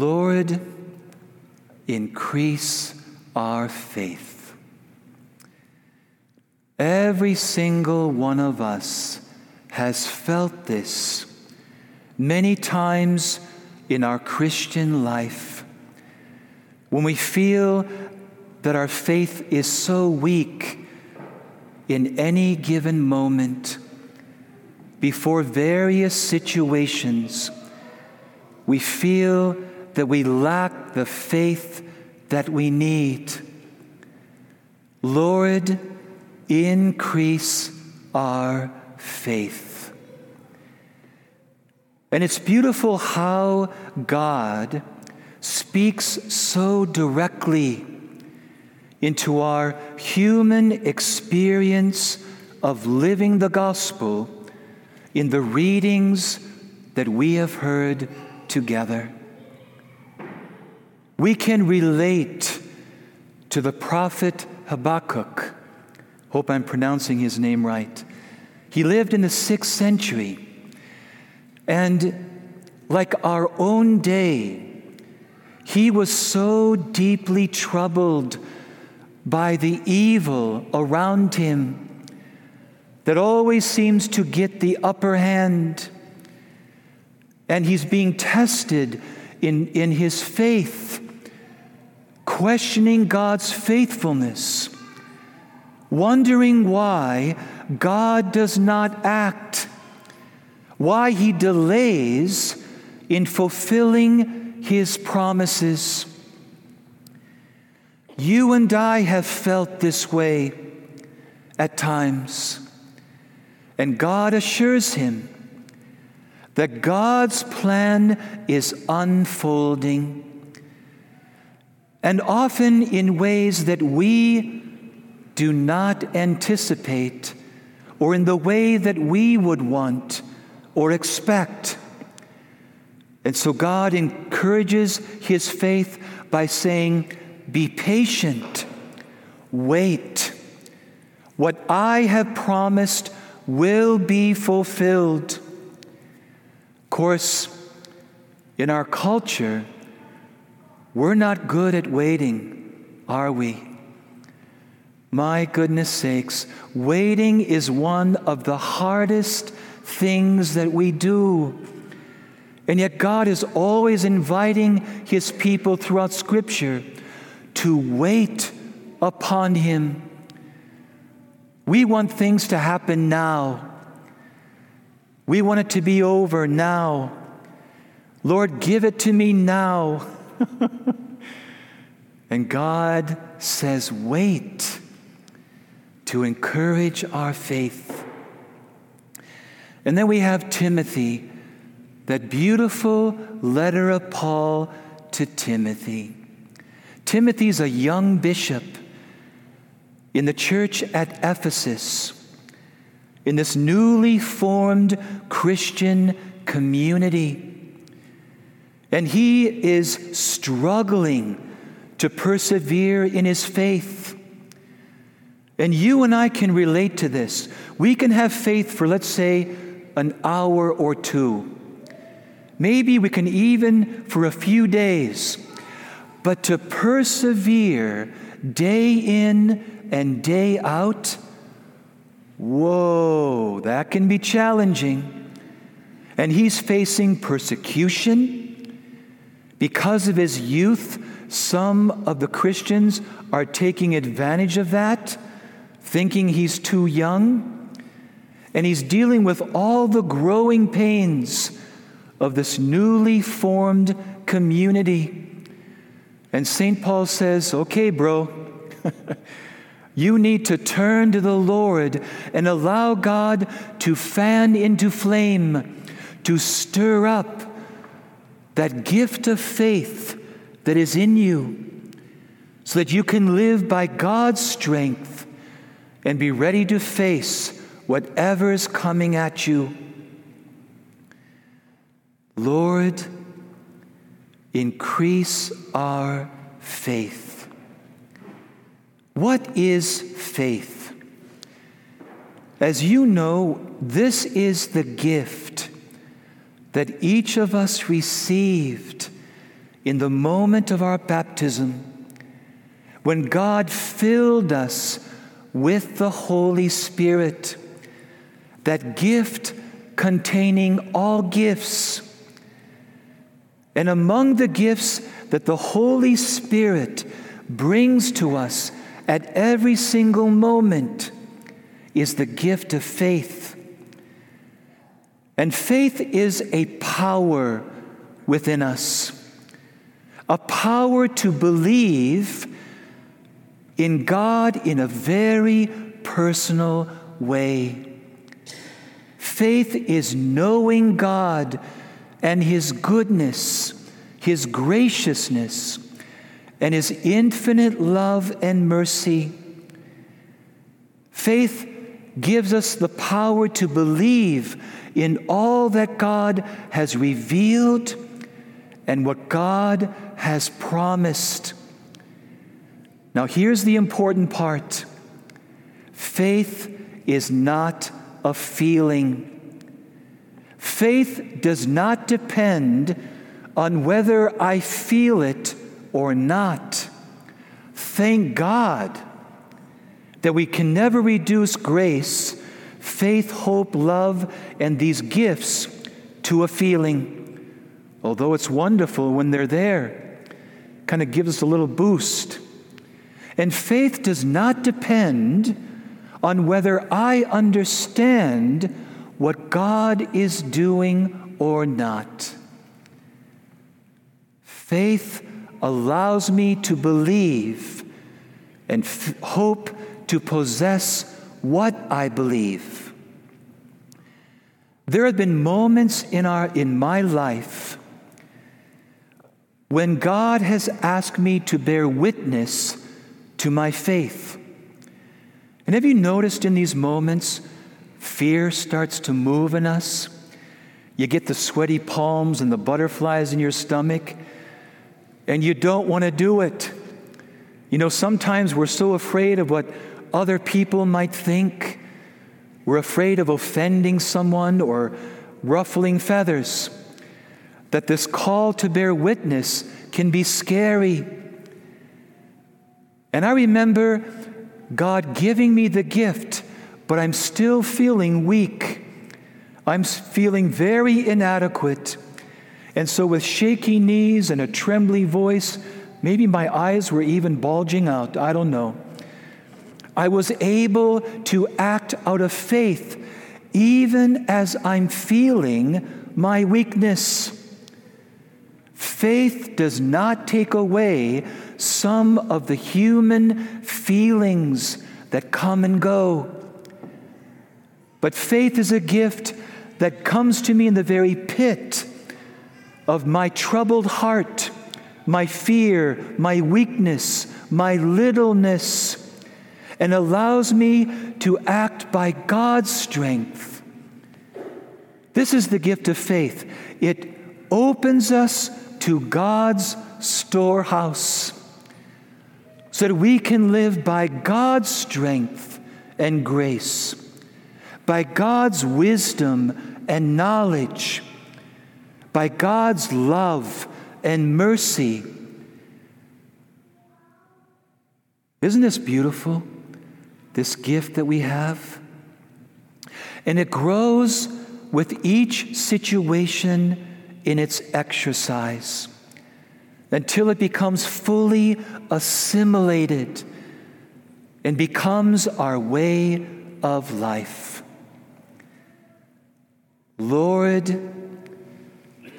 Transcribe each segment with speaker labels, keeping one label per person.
Speaker 1: Lord, increase our faith. Every single one of us has felt this many times in our Christian life when we feel that our faith is so weak in any given moment before various situations, we feel that we lack the faith that we need. Lord, increase our faith. And it's beautiful how God speaks so directly into our human experience of living the gospel in the readings that we have heard together. We can relate to the prophet Habakkuk. Hope I'm pronouncing his name right. He lived in the sixth century. And like our own day, he was so deeply troubled by the evil around him that always seems to get the upper hand. And he's being tested in, in his faith, questioning God's faithfulness, wondering why God does not act, why he delays in fulfilling his promises. You and I have felt this way at times. And God assures him that God's plan is unfolding, and often in ways that we do not anticipate, or in the way that we would want or expect. And so God encourages his faith by saying, be patient. Wait. What I have promised will be fulfilled. Of course, in our culture, we're not good at waiting, are we? My goodness sakes, waiting is one of the hardest things that we do. And yet, God is always inviting His people throughout Scripture to wait upon Him. We want things to happen now. We want it to be over now. Lord, give it to me now. and God says, wait to encourage our faith. And then we have Timothy, that beautiful letter of Paul to Timothy. Timothy's a young bishop in the church at Ephesus, in this newly formed Christian community. And he is struggling to persevere in his faith. And you and I can relate to this. We can have faith for, let's say, an hour or two. Maybe we can even for a few days. But to persevere day in and day out, whoa, that can be challenging. And he's facing persecution. Because of his youth, some of the Christians are taking advantage of that, thinking he's too young. And he's dealing with all the growing pains of this newly formed community. And St. Paul says, okay, bro, you need to turn to the Lord and allow God to fan into flame, to stir up that gift of faith that is in you, so that you can live by God's strength and be ready to face whatever is coming at you. Lord, increase our faith. What is faith? As you know, this is the gift that each of us received in the moment of our baptism, when God filled us with the Holy Spirit, that gift containing all gifts. And among the gifts that the Holy Spirit brings to us at every single moment is the gift of faith. And faith is a power within us, a power to believe in God in a very personal way. Faith is knowing God and His goodness, His graciousness, and His infinite love and mercy. Faith gives us the power to believe in all that God has revealed and what God has promised. Now, here's the important part faith is not a feeling. Faith does not depend on whether I feel it or not. Thank God that we can never reduce grace, faith, hope, love, and these gifts to a feeling. Although it's wonderful when they're there, kind of gives us a little boost. And faith does not depend on whether I understand what God is doing or not. Faith allows me to believe and f- hope to possess what I believe. There have been moments in, our, in my life when God has asked me to bear witness to my faith. And have you noticed in these moments, fear starts to move in us? You get the sweaty palms and the butterflies in your stomach, and you don't want to do it. You know, sometimes we're so afraid of what other people might think. We're afraid of offending someone or ruffling feathers. That this call to bear witness can be scary. And I remember God giving me the gift, but I'm still feeling weak. I'm feeling very inadequate. And so, with shaky knees and a trembly voice, maybe my eyes were even bulging out, I don't know. I was able to act out of faith, even as I'm feeling my weakness. Faith does not take away some of the human feelings that come and go. But faith is a gift that comes to me in the very pit of my troubled heart, my fear, my weakness, my littleness, and allows me to act by God's strength. This is the gift of faith. It opens us to God's storehouse so that we can live by God's strength and grace, by God's wisdom and knowledge, by God's love and mercy. Isn't this beautiful? This gift that we have? And it grows with each situation in its exercise until it becomes fully assimilated and becomes our way of life. Lord,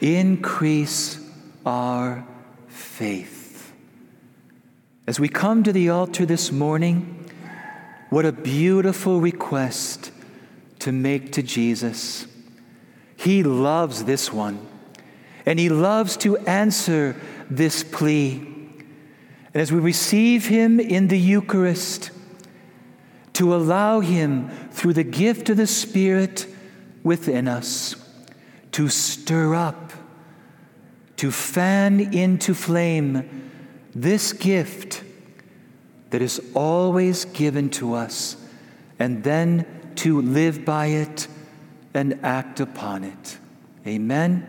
Speaker 1: increase our faith. As we come to the altar this morning, what a beautiful request to make to Jesus. He loves this one, and He loves to answer this plea. And as we receive Him in the Eucharist, to allow Him, through the gift of the Spirit within us, to stir up, to fan into flame this gift that is always given to us, and then to live by it and act upon it. Amen.